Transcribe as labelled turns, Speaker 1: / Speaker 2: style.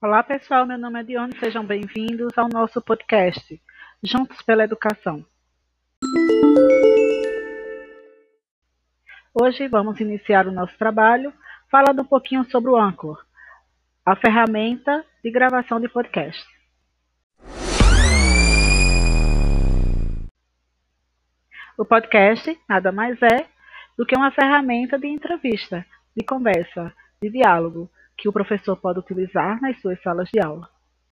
Speaker 1: Olá pessoal, meu nome é Dione, sejam bem-vindos ao nosso podcast Juntos pela Educação. Hoje vamos iniciar o nosso trabalho falando um pouquinho sobre o Anchor, a ferramenta de gravação de podcast. O podcast nada mais é do que uma ferramenta de entrevista, de conversa, de diálogo, que o professor pode utilizar nas suas salas de aula.